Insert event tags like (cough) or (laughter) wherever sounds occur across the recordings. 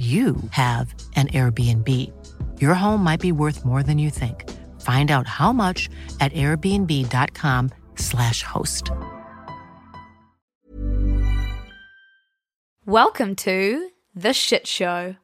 you have an Airbnb. Your home might be worth more than you think. Find out how much at airbnb.com/slash host. Welcome to The Shit Show.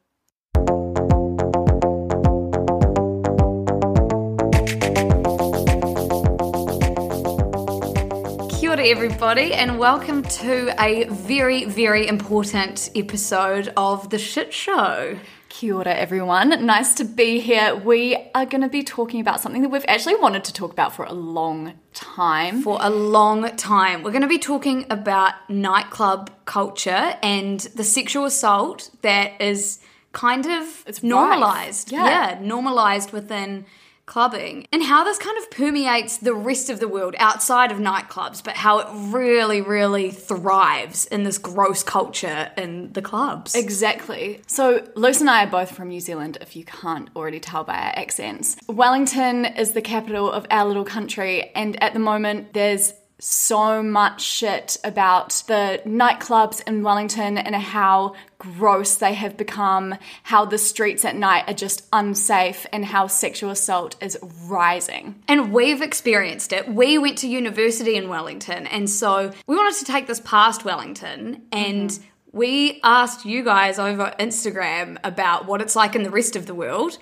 Kia everybody, and welcome to a very, very important episode of The Shit Show. Kia ora, everyone. Nice to be here. We are going to be talking about something that we've actually wanted to talk about for a long time. For a long time, we're going to be talking about nightclub culture and the sexual assault that is kind of It's normalized. rife. Yeah. normalized within clubbing and how this kind of permeates the rest of the world outside of nightclubs, but how it really, really thrives in this gross culture in the clubs. Exactly. So, Luce and I are both from New Zealand, if you can't already tell by our accents. Wellington is the capital of our little country, and at the moment, there's so much shit about the nightclubs in Wellington and how gross they have become, how the streets at night are just unsafe, and how sexual assault is rising. And we've experienced it. We went to university in Wellington, and so we wanted to take this past Wellington and mm-hmm. we asked you guys over Instagram about what it's like in the rest of the world,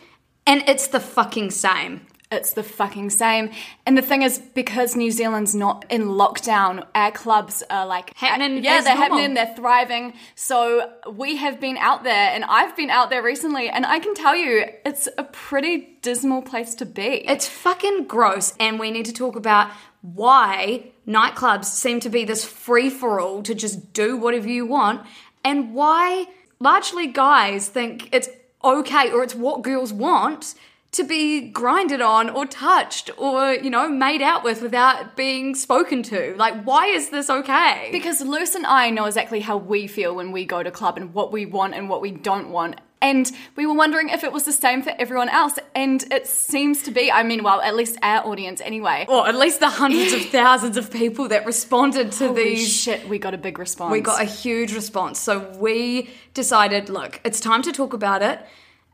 and it's the fucking same. It's the fucking same. And the thing is, because New Zealand's not in lockdown, our clubs are like Happening Yeah, they're normal. happening. They're thriving. So we have been out there, and I've been out there recently, and I can tell you, it's a pretty dismal place to be. It's fucking gross, and we need to talk about why nightclubs seem to be this free for all to just do whatever you want, and why largely guys think it's okay or it's what girls want to be grinded on or touched or, you know, made out with without being spoken to. Like, why is this okay? Because Luce and I know exactly how we feel when we go to club and what we want and what we don't want. And we were wondering if it was the same for everyone else. And it seems to be. I mean, well, at least our audience anyway. or at least the hundreds of (laughs) thousands of people that responded to Holy these shit, we got a big response. We got a huge response. So we decided, look, it's time to talk about it.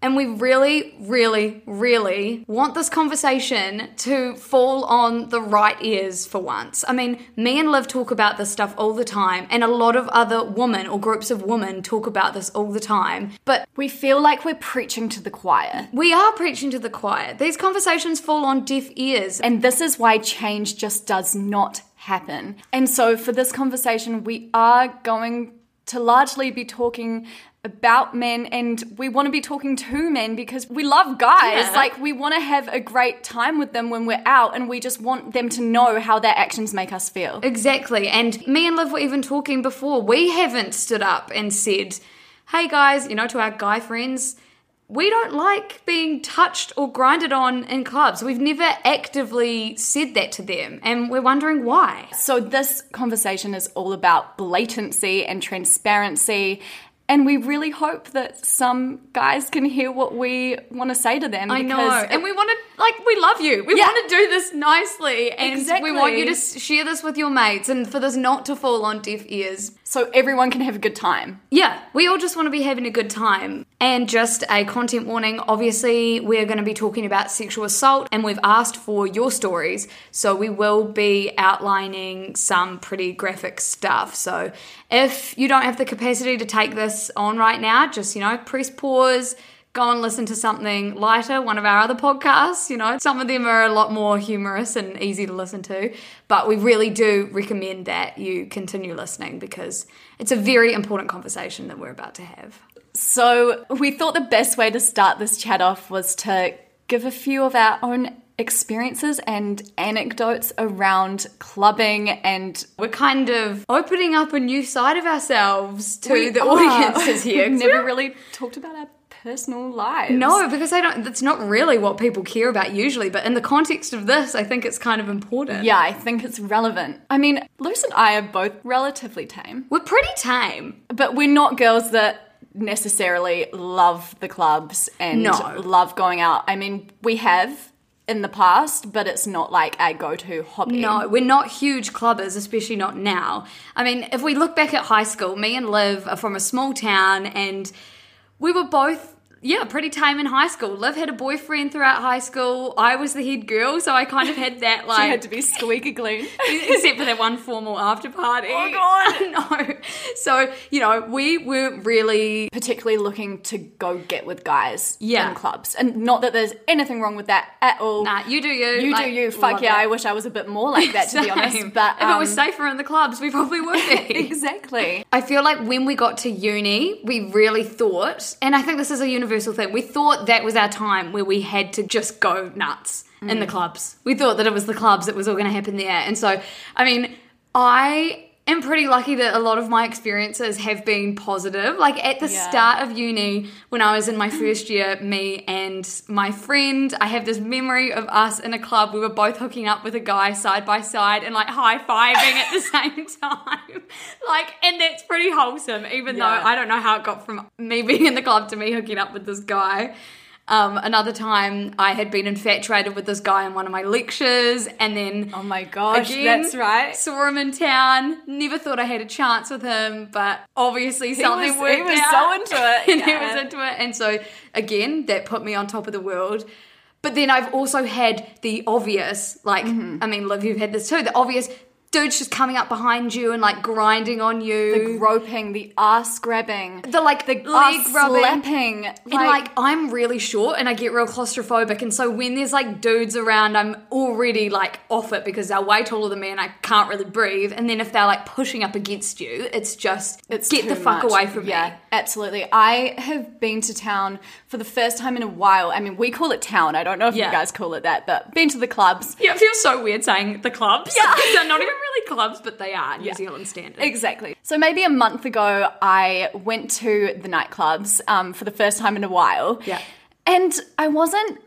And we really, really, really want this conversation to fall on the right ears for once. I mean, me and Liv talk about this stuff all the time, and a lot of other women or groups of women talk about this all the time. But We feel like we're preaching to the choir. we are preaching to the choir. These conversations fall on deaf ears. And this is why change just does not happen. And so, for this conversation, we are going to largely be talking about men and we want to be talking to men because we love guys. Yeah. Like, we want to have a great time with them when we're out and we just want them to know how their actions make us feel. Exactly. And me and Liv were even talking before. We haven't stood up and said, hey guys, you know, to our guy friends, we don't like being touched or grinded on in clubs. We've never actively said that to them. And we're wondering why. So, this conversation is all about blatancy and transparency. And we really hope that some guys can hear what we want to say to them. I know. And we want to, like, we love you. We Yeah. want to do this nicely. And we want you to share this with your mates and for this not to fall on deaf ears. So everyone can have a good time. Yeah, we all just want to be having a good time. And just a content warning obviously, we're going to be talking about sexual assault and we've asked for your stories. So we will be outlining some pretty graphic stuff. So if you don't have the capacity to take this on right now, just, you know, press pause. Go and listen to something lighter, one of our other podcasts. You know, some of them are a lot more humorous and easy to listen to, but we really do recommend that you continue listening because it's a very important conversation that we're about to have. So, we thought the best way to start this chat off was to give a few of our own experiences and anecdotes around clubbing and We're kind of opening up a new side of ourselves to We the are. audiences here. (laughs) We've never (laughs) really talked about our personal lives. No, because I don't. That's not really what people care about usually. But in the context of this, I think it's kind of important. Yeah, I think it's relevant. I mean, Luce and I are both relatively tame, we're pretty tame. but we're not girls that necessarily love the clubs and No. love going out. I mean, we have in the past, but it's not like our go-to hobby. No, we're not huge clubbers, especially not now. I mean, if we look back at high school, me and Liv are from a small town, and we were both. Yeah, pretty tame in high school. Liv had a boyfriend throughout high school. I was the head girl, so I kind of had that like (laughs) She had to be squeaky clean. (laughs) except for that one formal after party. Oh, God, (laughs) no. So you know, we weren't really. particularly looking to go get with guys Yeah. in clubs. And not that there's anything wrong with that at all. Nah, you do you. you like, do you. Fuck yeah. I wish I was a bit more like that, to be honest. But if it was um, safer in the clubs, we probably would be. exactly. I feel like when we got to uni, we really thought, and I think this is a universal thing, we thought that was our time where we had to just go nuts in the mm. clubs. We thought that it was the clubs that was all going to happen there. And so, I mean, I am pretty lucky that a lot of my experiences have been positive. Like at the Yeah. start of uni, when I was in my (laughs) first year, me and my friend, I have this memory of us in a club. We were both hooking up with a guy side by side and like high fiving at the (laughs) same time. Like, and that's pretty wholesome, even Yeah. though I don't know how it got from me being in the club to me hooking up with this guy. Um, another time, I had been infatuated with this guy in one of my lectures, and then Oh my gosh, Again, that's right. Saw him in town. Never thought I had a chance with him, but obviously something was- worked he was out. so into it, (laughs) and he was into it. And so again, that put me on top of the world. But then I've also had the obvious, like Mm-hmm. I mean, Liv, you've had this too. The obvious dudes just coming up behind you and like grinding on you. The groping, the ass grabbing, The, like the leg ass rubbing. slapping. And like I'm really short and I get real claustrophobic and so when there's like dudes around I'm already like off it because they're way taller than me and I can't really breathe and then if they're like pushing up against you it's just It's get the fuck much. away from yeah, me. absolutely. I have been to town for the first time in a while. I mean, we call it town. I don't know if Yeah. you guys call it that, but been to the clubs. Yeah, it feels so weird saying the clubs. Yeah. (laughs) they're not even really clubs but they are New Yeah. Zealand standard. Exactly. So maybe a month ago, I went to the nightclubs um, for the first time in a while. Yeah. And I wasn't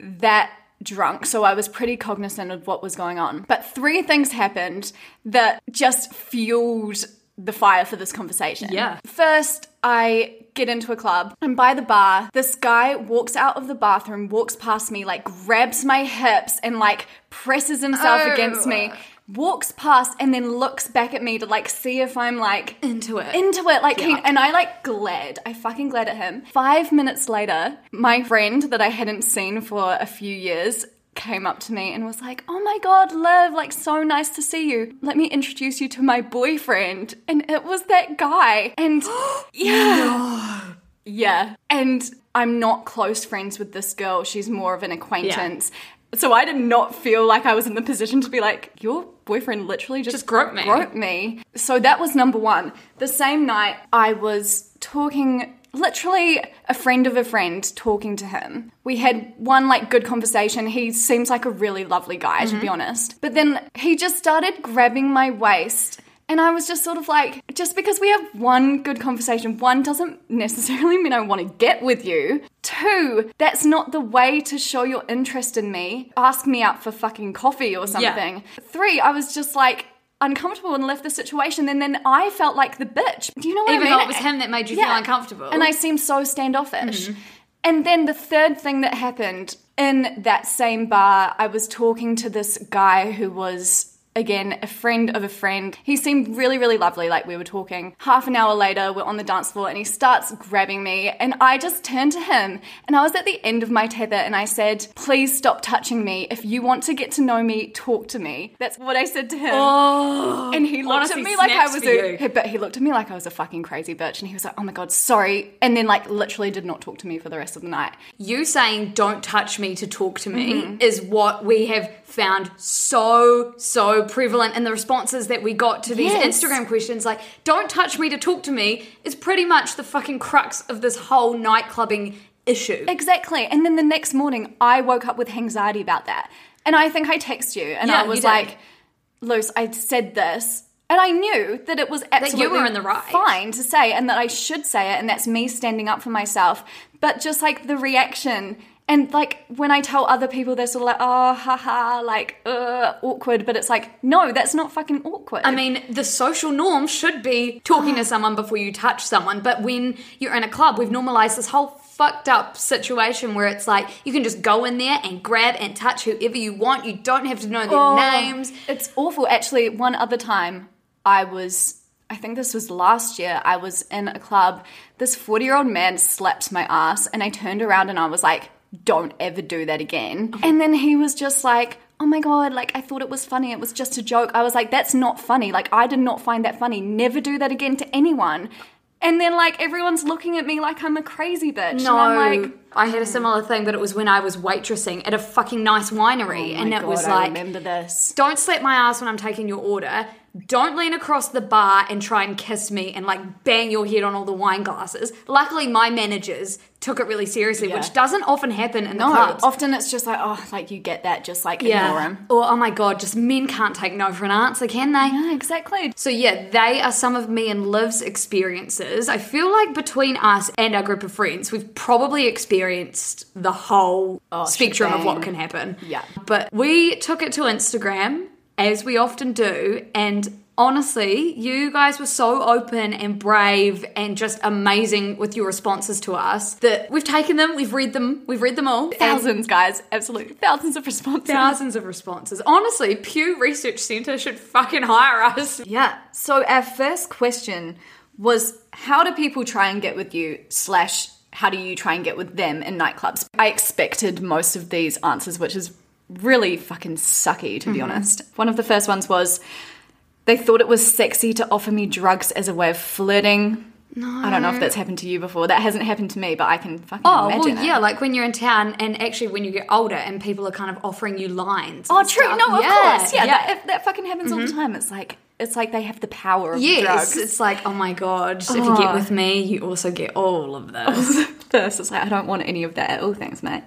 that drunk, so I was pretty cognizant of what was going on. But three things happened that just fueled the fire for this conversation. Yeah. First, I get into a club and by the bar, this guy walks out of the bathroom, walks past me, like grabs my hips and like presses himself Oh. against me, walks past and then looks back at me to like see if I'm like Into it. into it. Like, Yeah. and I like glared. I fucking glared at him. Five minutes later, my friend that I hadn't seen for a few years came up to me and was like, Oh my god, Liv, like so nice to see you. Let me introduce you to my boyfriend. And it was that guy. And (gasps) yeah. Yeah. And I'm not close friends with this girl. She's more of an acquaintance. So I did not feel like I was in the position to be like, your boyfriend literally just, Just groped me." Groped me. So that was number one. The same night, I was talking, literally a friend of a friend talking to him. We had one like good conversation. He seems like a really lovely guy, to be mm-hmm. honest. But then he just started grabbing my waist. And I was just sort of like, just because we have one good conversation, one doesn't necessarily mean I want to get with you. Two, that's not the way to show your interest in me. Ask me out for fucking coffee or something. Three, I was just like uncomfortable and left the situation. And then I felt like the bitch. Do you know what Even I mean? though it was him that made you feel uncomfortable. And I seemed so standoffish. Mm-hmm. And then the third thing that happened in that same bar, I was talking to this guy who was again a friend of a friend. He seemed really really lovely like we were talking. Half an hour later, we're on the dance floor and he starts grabbing me and I just turned to him and I was at the end of my tether and I said, "Please stop touching me. If you want to get to know me, talk to me." That's what I said to him. Oh, And he looked honestly at me like I was a, but he looked at me like I was a fucking crazy bitch, and he was like, "Oh my god, sorry," and then like literally did not talk to me for the rest of the night. you saying don't touch me to talk to me Mm-hmm. is what we have found so so prevalent in the responses that we got to these Yes. instagram questions like don't touch me to talk to me is pretty much the fucking crux of this whole nightclubbing issue Exactly. And then the next morning, I woke up with anxiety about that, and I think I text you, and Yeah, I was like, "Luce, I said this." And I knew that it was absolutely were in the right. fine to say and that I should say it and that's me standing up for myself. But just like the reaction and like when I tell other people they're sort of like, oh haha, like uh awkward, but it's like, no, that's not fucking awkward. I mean, the social norm should be talking to someone before you touch someone, but when you're in a club, we've normalized this whole fucked up situation where it's like you can just go in there and grab and touch whoever you want. You don't have to know their Oh, names. It's awful. Actually, one other time I was, I think this was last year, I was in a club. This 40 year old man slapped my ass, and I turned around and I was like, don't ever do that again. And then he was just like, Oh my god, like I thought it was funny. It was just a joke. I was like, that's not funny. Like I did not find that funny. Never do that again to anyone. And then like everyone's looking at me like I'm a crazy bitch. No, And I'm like, I had a similar thing, but it was when I was waitressing at a fucking nice winery, oh and it God, was I like, remember this. don't slap my ass when I'm taking your order. Don't lean across the bar and try and kiss me and like bang your head on all the wine glasses. Luckily, my managers took it really seriously, Yeah. which doesn't often happen in the clubs. often it's just like, oh, like you get that, just like ignore yeah. him. Or oh my god, just men can't take no for an answer, can they? Yeah, exactly. So yeah, they are some of me and Liv's experiences. I feel like between us and our group of friends, we've probably experienced the whole oh, spectrum of what can happen. Yeah. But we took it to Instagram, as we often do, and honestly, you guys were so open and brave and just amazing with your responses to us that we've taken them, we've read them, we've read them all. Thousands, guys, absolutely thousands of responses. Thousands of responses. Honestly, Pew Research Centre should fucking hire us. Yeah. So our first question was, how do people try and get with you? Slash, how do you try and get with them in nightclubs? I expected most of these answers, which is really fucking sucky, to be mm-hmm. honest. One of the first ones was, they thought it was sexy to offer me drugs as a way of flirting. No. I don't know if that's happened to you before. That hasn't happened to me, but I can fucking Oh, imagine well, it. yeah, like when you're in town and actually when you get older and people are kind of offering you lines. Oh, true. stuff. No, of Yeah, course. Yeah, yeah. That, that fucking happens all the mm-hmm. time. It's like it's like they have the power of Yes, drugs. it's like, oh my god, if you get oh. with me, you also get all of this. (laughs) First, it's like I don't want any of that at all. Thanks, mate.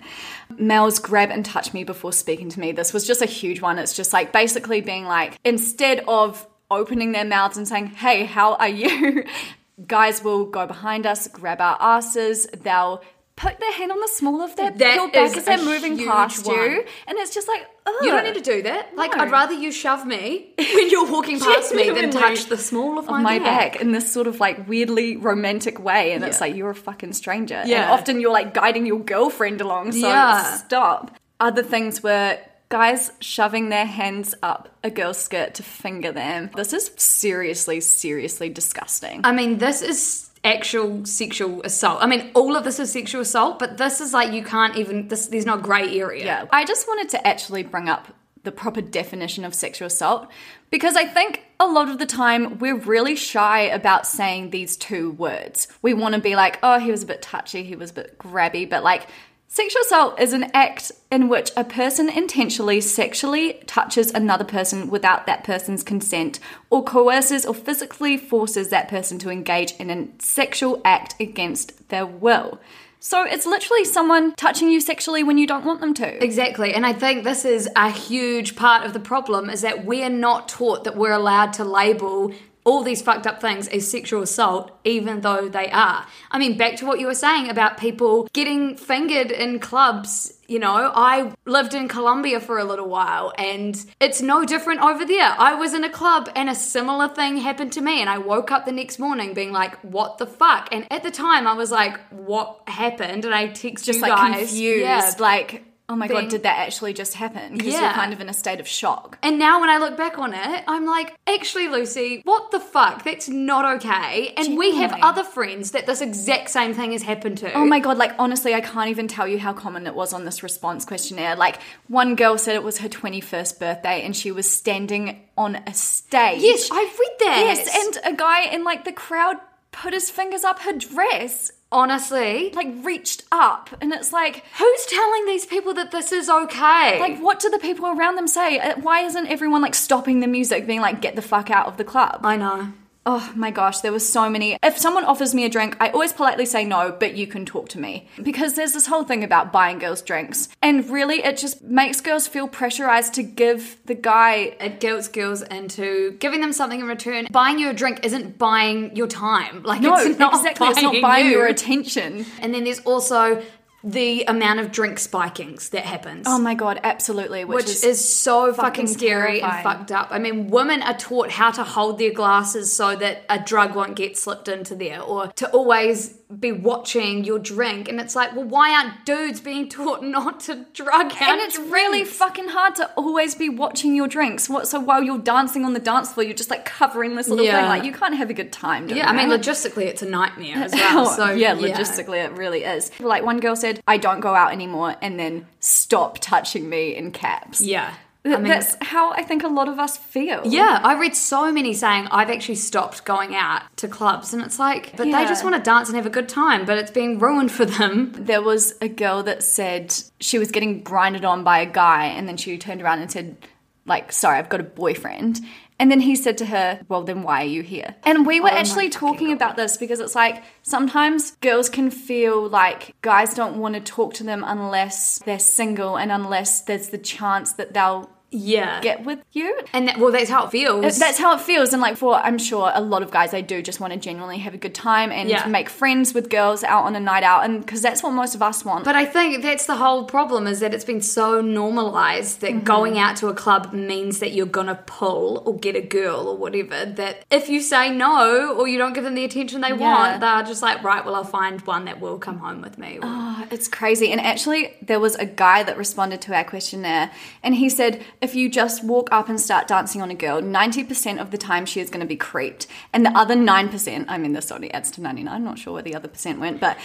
Males grab and touch me before speaking to me. This was just a huge one. It's just like basically being like instead of opening their mouths and saying, "Hey, how are you?" (laughs) Guys will go behind us, grab our asses. They'll put their hand on the small of their That your back as they're moving past one. you, and it's just like, Ugh. You don't need to do that. Like, No. I'd rather you shove me (laughs) when you're walking past me than touch the small of my, my back. back in this sort of like weirdly romantic way and it's like you're a fucking stranger and Yeah. often you're like guiding your girlfriend along so Yeah. stop other things were guys shoving their hands up a girl's skirt to finger them this is seriously seriously disgusting I mean, this is actual sexual assault. I mean, all of this is sexual assault, but this is like you can't even. This there's no grey area. Yeah. I just wanted to actually bring up the proper definition of sexual assault because I think a lot of the time we're really shy about saying these two words. We want to be like, oh, he was a bit touchy, he was a bit grabby, but like, Sexual assault is an act in which a person intentionally sexually touches another person without that person's consent or coerces or physically forces that person to engage in a sexual act against their will. So it's literally someone touching you sexually when you don't want them to. Exactly. And I think this is a huge part of the problem is that we're not taught that we're allowed to label all these fucked up things as sexual assault, even though they are. I mean, back to what you were saying about people getting fingered in clubs. You know, I lived in Colombia for a little while and it's no different over there. I was in a club and a similar thing happened to me and I woke up the next morning being like, what the fuck? And at the time I was like, what happened? And I texted Just you like guys. confused, Yeah. like, oh my Being- god, did that actually just happen? Because you're kind of in a state of shock. And now when I look back on it, I'm like, actually, Lucy, what the fuck? That's not okay. And we have other friends that this exact same thing has happened to. Oh my god, like honestly, I can't even tell you how common it was on this response questionnaire. Like, one girl said it was her 21st birthday and she was standing on a stage. Yes, I read that. Yes, and a guy in like the crowd put his fingers up her dress, honestly, like reached up, and it's like, who's telling these people that this is okay? like what do the people around them say? Uh, Why isn't everyone like stopping the music, being like, get the fuck out of the club? I know. Oh my gosh, there were so many. If someone offers me a drink, I always politely say no, but you can talk to me. Because there's this whole thing about buying girls drinks. And really, it just makes girls feel pressurized to give the guy. It guilts girls into giving them something in return. Buying you a drink isn't buying your time. Like No, it's not exactly. It's not buying buying you. your attention. And then there's also the amount of drink spikings that happens. Oh my god, absolutely. Which, which is, so fucking, fucking scary terrifying. and fucked up. I mean, women are taught how to hold their glasses so that a drug won't get slipped into there, or to always be watching your drink. And it's like, well, why aren't dudes being taught (laughs) not to drug and it's really fucking hard to always be watching your drinks. What? So while you're dancing on the dance floor, you're just like covering this little Yeah. thing. Like you can't have a good time. Yeah, I mean, logistically, it's a nightmare as (laughs) well. Oh, so yeah, logistically, it really is. Like one girl said, "I don't go out anymore," and then stop touching me in caps. yeah. I mean, that's how I think a lot of us feel. Yeah, I read so many saying I've actually stopped going out to clubs, and it's like, but Yeah. they just want to dance and have a good time, but it's being ruined for them. There was a girl that said she was getting grinded on by a guy, and then she turned around and said, like, sorry, I've got a boyfriend. And then he said to her, Well, then why are you here? And we were Oh actually talking about this because it's like sometimes girls can feel like guys don't want to talk to them unless they're single and unless there's the chance that they'll Yeah, get with you. and that, well, that's how it feels. That's how it feels. And like for I'm sure a lot of guys they do just want to genuinely have a good time and Yeah. make friends with girls out on a night out and because that's what most of us want. But I think that's the whole problem is that it's been so normalized that Mm-hmm. going out to a club means that you're gonna pull or get a girl or whatever. That if you say no or you don't give them the attention they want, they're just like, right, well, I'll find one that will come home with me. Or- Oh, it's crazy. And actually, there was a guy that responded to our questionnaire, and he said if you just walk up and start dancing on a girl, 90% of the time she is going to be creeped. And the other 9%, I mean, this only adds to 99, I'm not sure where the other percent went, but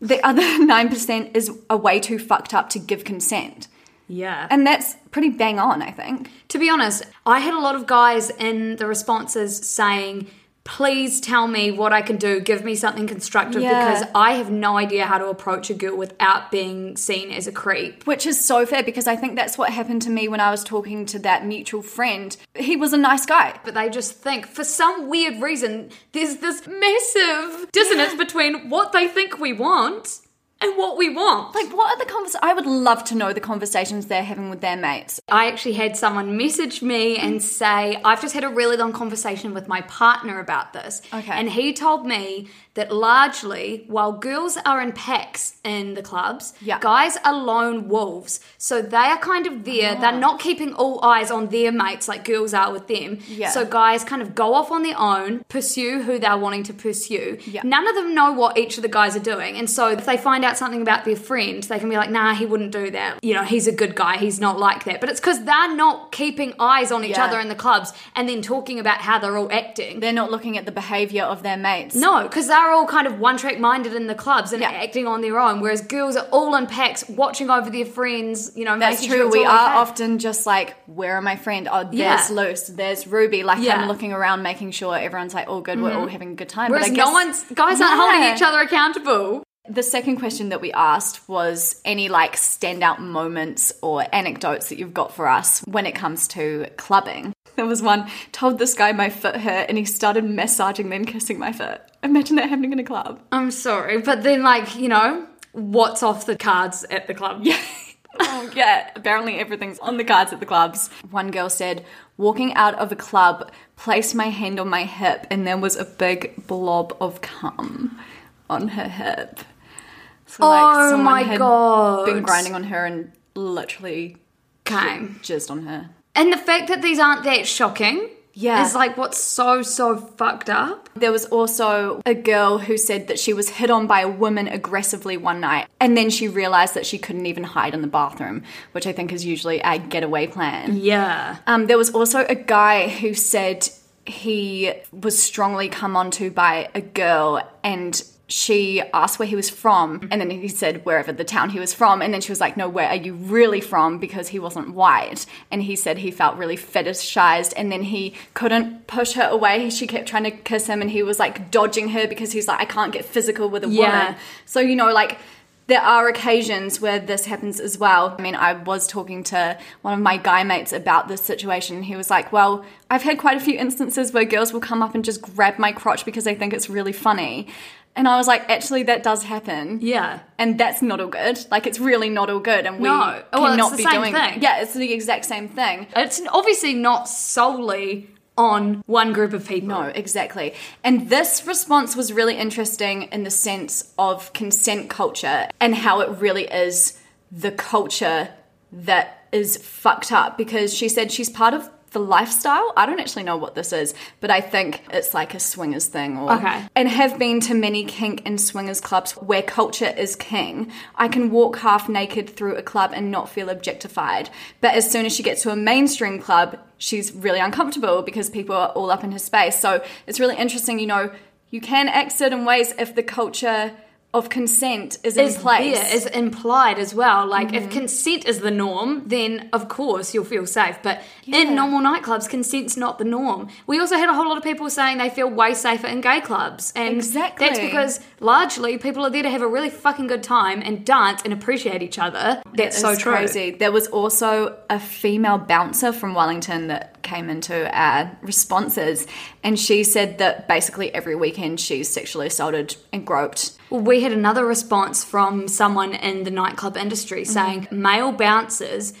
the other (laughs) 9% is a way too fucked up to give consent. yeah. And that's pretty bang on, I think. To be honest, I had a lot of guys in the responses saying, please tell me what I can do, give me something constructive Yeah. because I have no idea how to approach a girl without being seen as a creep. Which is so fair because I think that's what happened to me when I was talking to that mutual friend. He was a nice guy. But they just think, for some weird reason, there's this massive dissonance between what they think we want and what we want. Like, what are the conversations? I would love to know the conversations they're having with their mates. I actually had someone message me and say, I've just had a really long conversation with my partner about this. Okay. And he told me that largely, while girls are in packs in the clubs, Yeah. guys are lone wolves. So they are kind of there. They're ah. not keeping all eyes on their mates like girls are with them. Yeah. So guys kind of go off on their own, pursue who they're wanting to pursue. Yeah. None of them know what each of the guys are doing. And so if they find out something about their friend, they can be like, nah, he wouldn't do that. You know, he's a good guy. He's not like that. But it's because they're not keeping eyes on each Yeah. other in the clubs and then talking about how they're all acting. They're not looking at the behavior of their mates. No, because they're all kind of one track minded in the clubs and Yeah. acting on their own, whereas girls are all in packs, watching over their friends, you know, That's true. sure We are okay. often just like, where are my friend? Oh, there's Yeah. Luce, there's Ruby. Like Yeah. I'm looking around, making sure everyone's like, all good, we're mm-hmm. all having a good time. Whereas but I no guess- one's, guys aren't holding each other accountable. The second question that we asked was any like standout moments or anecdotes that you've got for us when it comes to clubbing. (laughs) There was one told this guy my foot hurt and he started massaging then kissing my foot. Imagine that happening in a club. I'm sorry, but then, like, you know, what's off the cards at the club? Yeah. (laughs) Oh, yeah, apparently everything's on the cards at the clubs. One girl said, walking out of a club, placed my hand on my hip, and there was a big blob of cum on her hip. So, Oh my had God. Been grinding on her and literally Okay. jizzed on her. And the fact that these aren't that shocking Yeah. is like what's so, so fucked up. There was also a girl who said that she was hit on by a woman aggressively one night, and then she realized that she couldn't even hide in the bathroom, which I think is usually a getaway plan. Yeah. Um, there was also a guy who said he was strongly come onto by a girl and she asked where he was from mm-hmm. and then he said wherever the town he was from and then she was like no where are you really from because he wasn't white and he said he felt really fetishized and then he couldn't push her away she kept trying to kiss him and he was like dodging her because he's like i can't get physical with a Yeah. woman so you know like there are occasions where this happens as well. I mean, I was talking to one of my guy mates about this situation. He was like, Well, I've had quite a few instances where girls will come up and just grab my crotch because they think it's really funny. And I was like, actually, that does happen. Yeah. And that's not all good. Like, it's really not all good. And we No. Oh, well, it's cannot the be same doing thing. Yeah, it's the exact same thing. It's obviously not solely on one group of people. No, exactly. And this response was really interesting in the sense of consent culture and how it really is the culture that is fucked up because she said she's part of the lifestyle. I don't actually know what this is, but I think it's like a swingers thing or Okay. and have been to many kink and swingers clubs where culture is king. I can walk half naked through a club and not feel objectified. But as soon as she gets to a mainstream club, she's really uncomfortable because people are all up in her space. So it's really interesting, you know, you can act certain ways if the culture of consent is in is place. there, is implied as well. Like if mm-hmm. consent is the norm, then of course you'll feel safe. But in normal nightclubs, consent's not the norm. We also had a whole lot of people saying they feel way safer in gay clubs, and Exactly. that's because largely people are there to have a really fucking good time and dance and appreciate each other. That's so true. crazy. There was also a female bouncer from Wellington that came into our responses, and she said that basically every weekend she's sexually assaulted and groped. Well, we had another response from someone in the nightclub industry mm-hmm. saying male bouncers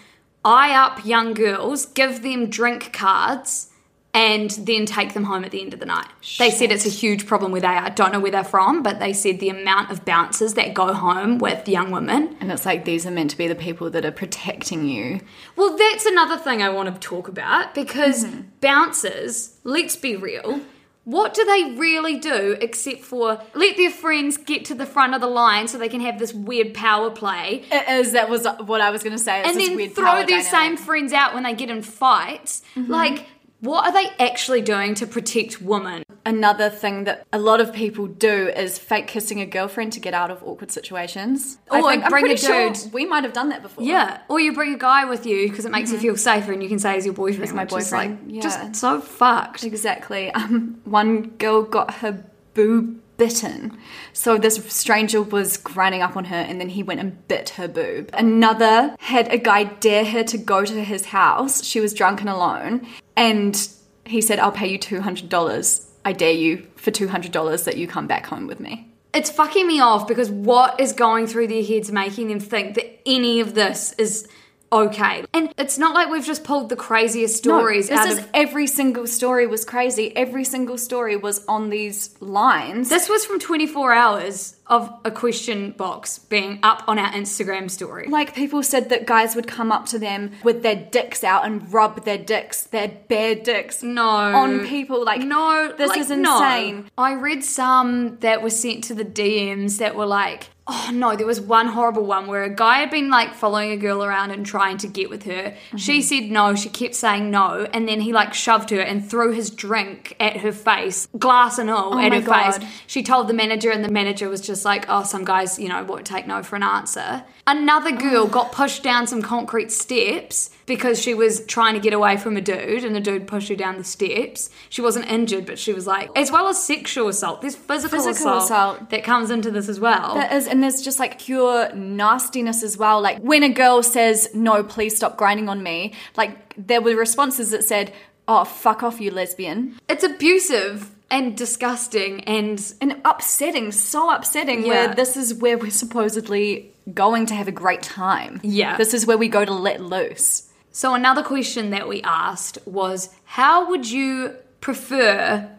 eye up young girls, give them drink cards, and then take them home at the end of the night. They said it's a huge problem where they are. I don't know where they're from, but they said the amount of bouncers that go home with young women. And it's like these are meant to be the people that are protecting you. Well, that's another thing I want to talk about because mm-hmm. bouncers, let's be real, what do they really do except for let their friends get to the front of the line so they can have this weird power play It is. That was what I was going to say. It's and this then throw their dynamic. same friends out when they get in fights? Mm-hmm. Like, what are they actually doing to protect women? Another thing that a lot of people do is fake kissing a girlfriend to get out of awkward situations. I Or think, I'm bring a pretty sure dude. we might have done that before. Yeah, or you bring a guy with you because it makes you feel safer, and you can say he's your boyfriend. He's my boyfriend, like, yeah. just so fucked. Exactly. Um, one girl got her boob bitten. So this stranger was grinding up on her and then he went and bit her boob. Another had a guy dare her to go to his house. She was drunk and alone. And he said, I'll pay you $200. I dare you for $200 that you come back home with me. It's fucking me off because what is going through their heads making them think that any of this is okay? And it's not like we've just pulled the craziest stories no, this out is of. every single story was crazy. Every single story was on these lines. This was from 24 hours of a question box being up on our Instagram story. Like people said that guys would come up to them with their dicks out and rub their dicks, their bare dicks, No. on people. Like No, this like, is no. insane. I read some that were sent to the DMs that were like, oh no, there was one horrible one where a guy had been like following a girl around and trying to get with her. Mm-hmm. She said no, she kept saying no, and then he like shoved her and threw his drink at her face, glass and all, at Oh my her God. face. She told the manager, and the manager was just like, oh, some guys, you know, won't take no for an answer. Another girl got pushed down some concrete steps because she was trying to get away from a dude, and the dude pushed her down the steps. She wasn't injured, but she was like, as well as sexual assault, there's physical, Physical assault, assault. that comes into this as well. That is, and there's just like pure nastiness as well. Like when a girl says, "No, please stop grinding on me," like there were responses that said, "Oh, fuck off, you lesbian," it's abusive and disgusting, and and upsetting, so upsetting. Yeah. Where this is where we're supposedly going to have a great time. Yeah. this is where we go to let loose. So another question that we asked was how would you prefer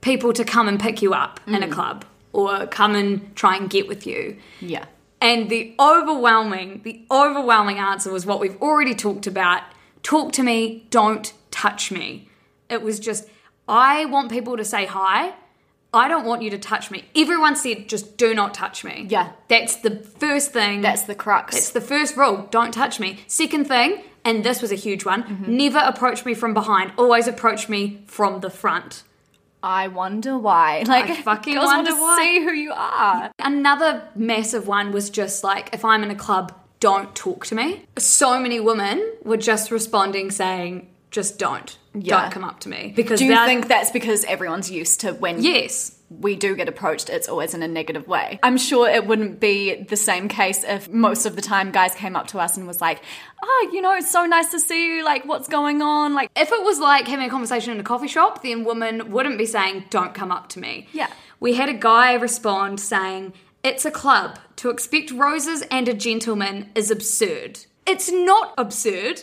people to come and pick you up in a mm. club or come and try and get with you? Yeah. And the overwhelming, the overwhelming answer was what we've already talked about. Talk to me, don't touch me. It was just I want people to say hi. I don't want you to touch me. Everyone said just do not touch me. Yeah. That's the first thing. That's the crux. It's the first rule don't touch me. Second thing, and this was a huge one Mm-hmm. never approach me from behind, always approach me from the front. I wonder why. Like, I fucking (laughs) girls wonder want to why. see who you are. Another massive one was just like, if I'm in a club, don't talk to me. So many women were just responding saying, just don't. Yeah. Don't come up to me. Because Do you think that's because everyone's used to when? Yes. we do get approached, it's always in a negative way. I'm sure it wouldn't be the same case if most of the time guys came up to us and was like, oh, you know, it's so nice to see you. Like, what's going on? Like, If it was like having a conversation in a coffee shop, then women wouldn't be saying, don't come up to me. Yeah. We had a guy respond saying, it's a club. To expect roses and a gentleman is absurd. It's not absurd.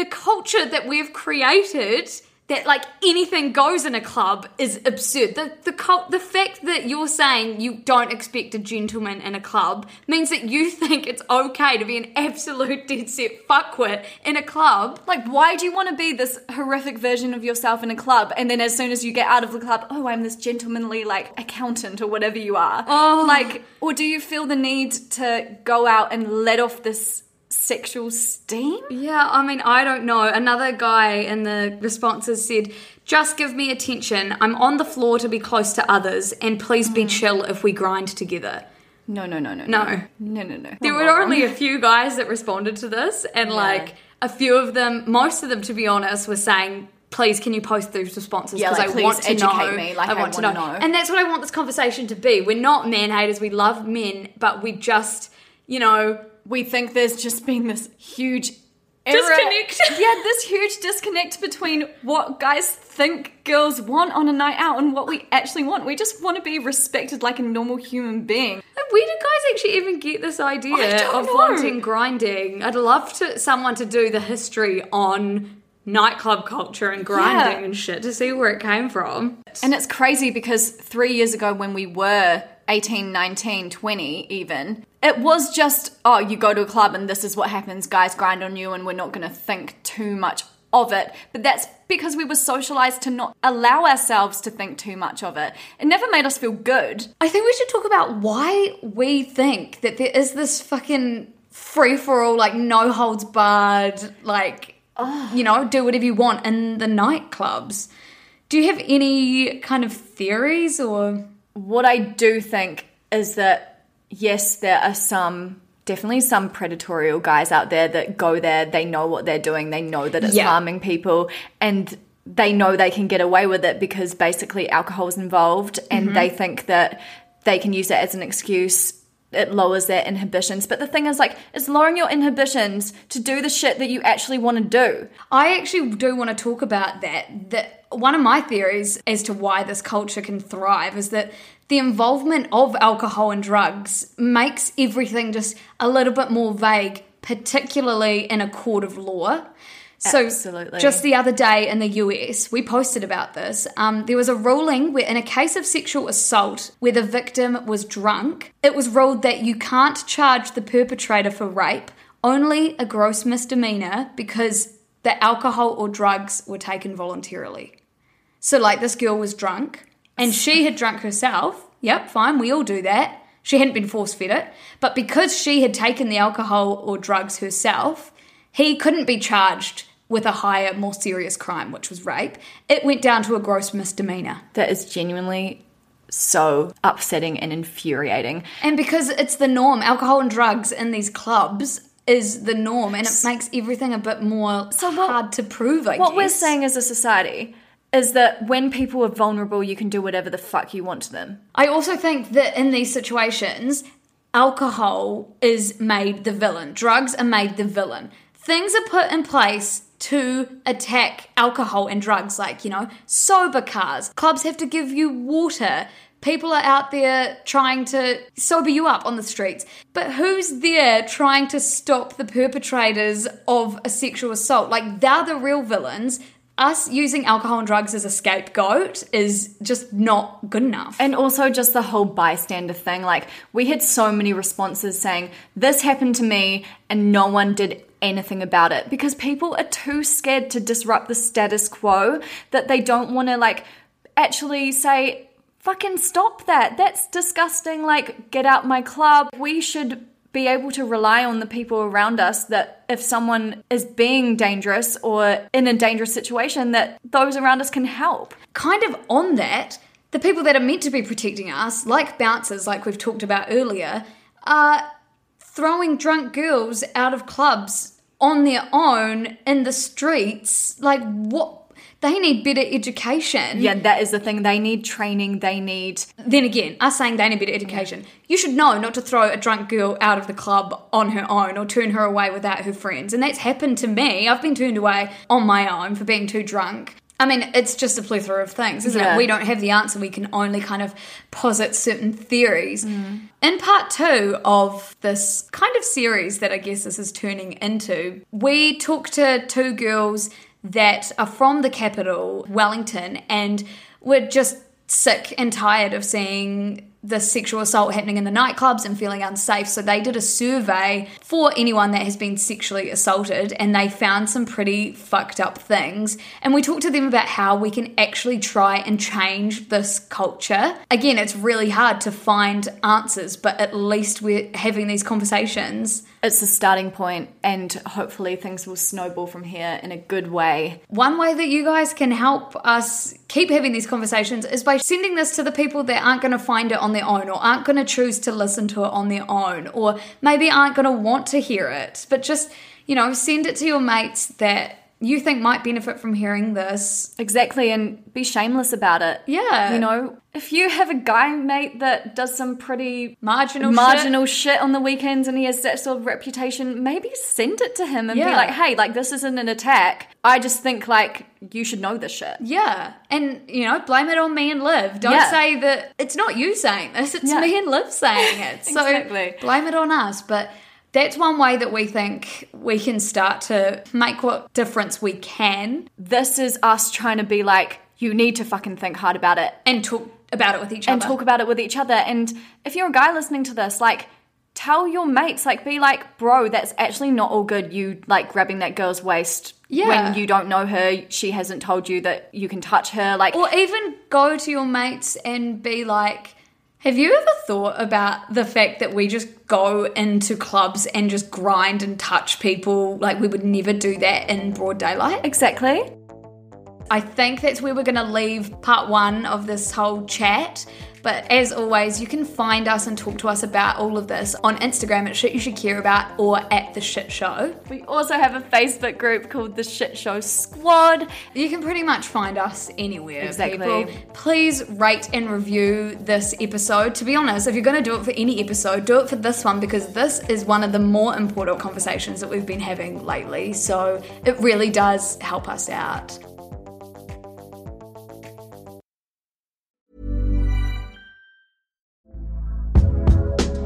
The culture that we've created that like anything goes in a club is absurd. The the cult, the fact that you're saying you don't expect a gentleman in a club means that you (laughs) think it's okay to be an absolute dead set fuckwit in a club. like, why do you want to be this horrific version of yourself in a club? And then as soon as you get out of the club, oh, I'm this gentlemanly, like, accountant or whatever you are. Oh. Like, or do you feel the need to go out and let off this sexual steam? Yeah, I mean, I don't know. Another guy in the responses said, just give me attention. I'm on the floor to be close to others, and please be mm. chill if we grind together. No, no, no, no, No. no, no, no. There were only a few guys that responded to this, and like a few of them, most of them, to be honest, were saying, "Please, can you post these responses? Yeah, like, I want to know. me, like, I I want to wanna know. know." And that's what I want this conversation to be. We're not man haters. We love men, but we just, you know, we think there's just been this huge error- Disconnect. (laughs) yeah, this huge disconnect between what guys think girls want on a night out and what we actually want. We just want to be respected like a normal human being. Where did guys actually even get this idea of know. wanting grinding? I'd love to someone to do the history on nightclub culture and grinding Yeah. and shit to see where it came from. And it's crazy because three years ago, when we were 18, 19, 20, even, it was just, oh, you go to a club and this is what happens. Guys grind on you, and we're not going to think too much of it. But that's because we were socialized to not allow ourselves to think too much of it. It never made us feel good. I think we should talk about why we think that there is this fucking free for all, like no holds barred, like you know, do whatever you want in the nightclubs. Do you have any kind of theories or? What I do think is that, yes, there are some. Definitely some predatorial guys out there that go there, they know what they're doing, they know that it's Yeah. harming people, and they know they can get away with it because basically alcohol is involved and mm-hmm. they think that they can use it as an excuse. It lowers their inhibitions. But the thing is, like, it's lowering your inhibitions to do the shit that you actually want to do. I actually do want to talk about that. That one of my theories as to why this culture can thrive is that the involvement of alcohol and drugs makes everything just a little bit more vague, particularly in a court of law. So, Absolutely. just the other day in the US, we posted about this. Um, there was a ruling where, in a case of sexual assault where the victim was drunk, it was ruled that you can't charge the perpetrator for rape, only a gross misdemeanor because the alcohol or drugs were taken voluntarily. So, like, this girl was drunk and she had drunk herself. Yep, fine, we all do that. She hadn't been force fed it. But because she had taken the alcohol or drugs herself, he couldn't be charged with a higher, more serious crime, which was rape. It went down to a gross misdemeanor. That is genuinely so upsetting and infuriating. And because it's the norm, alcohol and drugs in these clubs is the norm, and it makes everything a bit more So what- hard to prove, I What we're saying as a society is that when people are vulnerable, you can do whatever the fuck you want to them. I also think that in these situations, alcohol is made the villain, drugs are made the villain. Things are put in place to attack alcohol and drugs, like, you know, sober cars. Clubs have to give you water. People are out there trying to sober you up on the streets. But who's there trying to stop the perpetrators of a sexual assault? Like, they're the real villains. Us using alcohol and drugs as a scapegoat is just not good enough. And also just the whole bystander thing. Like, we had so many responses saying, This happened to me, and no one did anything about it because people are too scared to disrupt the status quo that they don't want to, like, actually say, Fucking stop that. That's disgusting. Like, get out my club. We should be able to rely on the people around us that if someone is being dangerous or in a dangerous situation that those around us can help. kind of on that, the people that are meant to be protecting us, like bouncers, like we've talked about earlier, are throwing drunk girls out of clubs on their own in the streets. Like, what? They need better education. Yeah, that is the thing. They need training. They need. Then again, us saying they need better education. You should know not to throw a drunk girl out of the club on her own or turn her away without her friends. And that's happened to me. I've been turned away on my own for being too drunk. I mean, it's just a plethora of things, isn't Yeah. it? We don't have the answer. We can only kind of posit certain theories. Mm. In part two of this kind of series that I guess this is turning into, we talk to two girls that are from the capital, Wellington, and we're just sick and tired of seeing the sexual assault happening in the nightclubs and feeling unsafe. So they did a survey for anyone that has been sexually assaulted and they found some pretty fucked up things. And we talked to them about how we can actually try and change this culture. Again, it's really hard to find answers, but at least we're having these conversations. It's a starting point, and hopefully things will snowball from here in a good way. One way that you guys can help us keep having these conversations is by sending this to the people that aren't going to find it on their own or aren't going to choose to listen to it on their own or maybe aren't going to want to hear it. But just, you know, send it to your mates that you think might benefit from hearing this. Exactly, and be shameless about it. Yeah. You know, if you have a guy mate that does some pretty Marginal marginal shit. on the weekends and he has that sort of reputation, maybe send it to him and be like, hey, like this isn't an attack. I just think like you should know this shit. Yeah. And, you know, blame it on me and Liv. Don't Yeah. say that it's not you saying this, it's Yeah. me and Liv saying it. (laughs) So Exactly. blame it on us. But that's one way that we think we can start to make what difference we can This is us trying to be like, you need to fucking think hard about it and talk about it with each other. and talk about it with each other. And if you're a guy listening to this, like, tell your mates, like, be like, bro, that's actually not all good. You like grabbing that girl's waist Yeah. when you don't know her. She hasn't told you that you can touch her. Like, Or even go to your mates and be like, have you ever thought about the fact that we just go into clubs and just grind and touch people like we would never do that in broad daylight? exactly. I think that's where we're going to leave part one of this whole chat. But as always, you can find us and talk to us about all of this on Instagram at Shit You Should Care About or at The Shit Show. We also have a Facebook group called the Shit Show Squad. You can pretty much find us anywhere. Exactly. People. Please rate and review this episode. To be honest, if you're going to do it for any episode, do it for this one because this is one of the more important conversations that we've been having lately. So it really does help us out.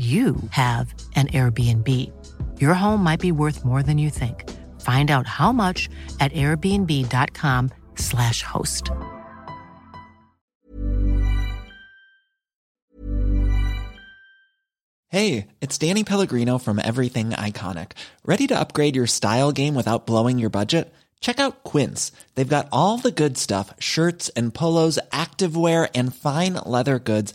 you have an Airbnb. Your home might be worth more than you think. Find out how much at airbnb.com/slash host. Hey, it's Danny Pellegrino from Everything Iconic. Ready to upgrade your style game without blowing your budget? Check out Quince. They've got all the good stuff shirts and polos, activewear, and fine leather goods,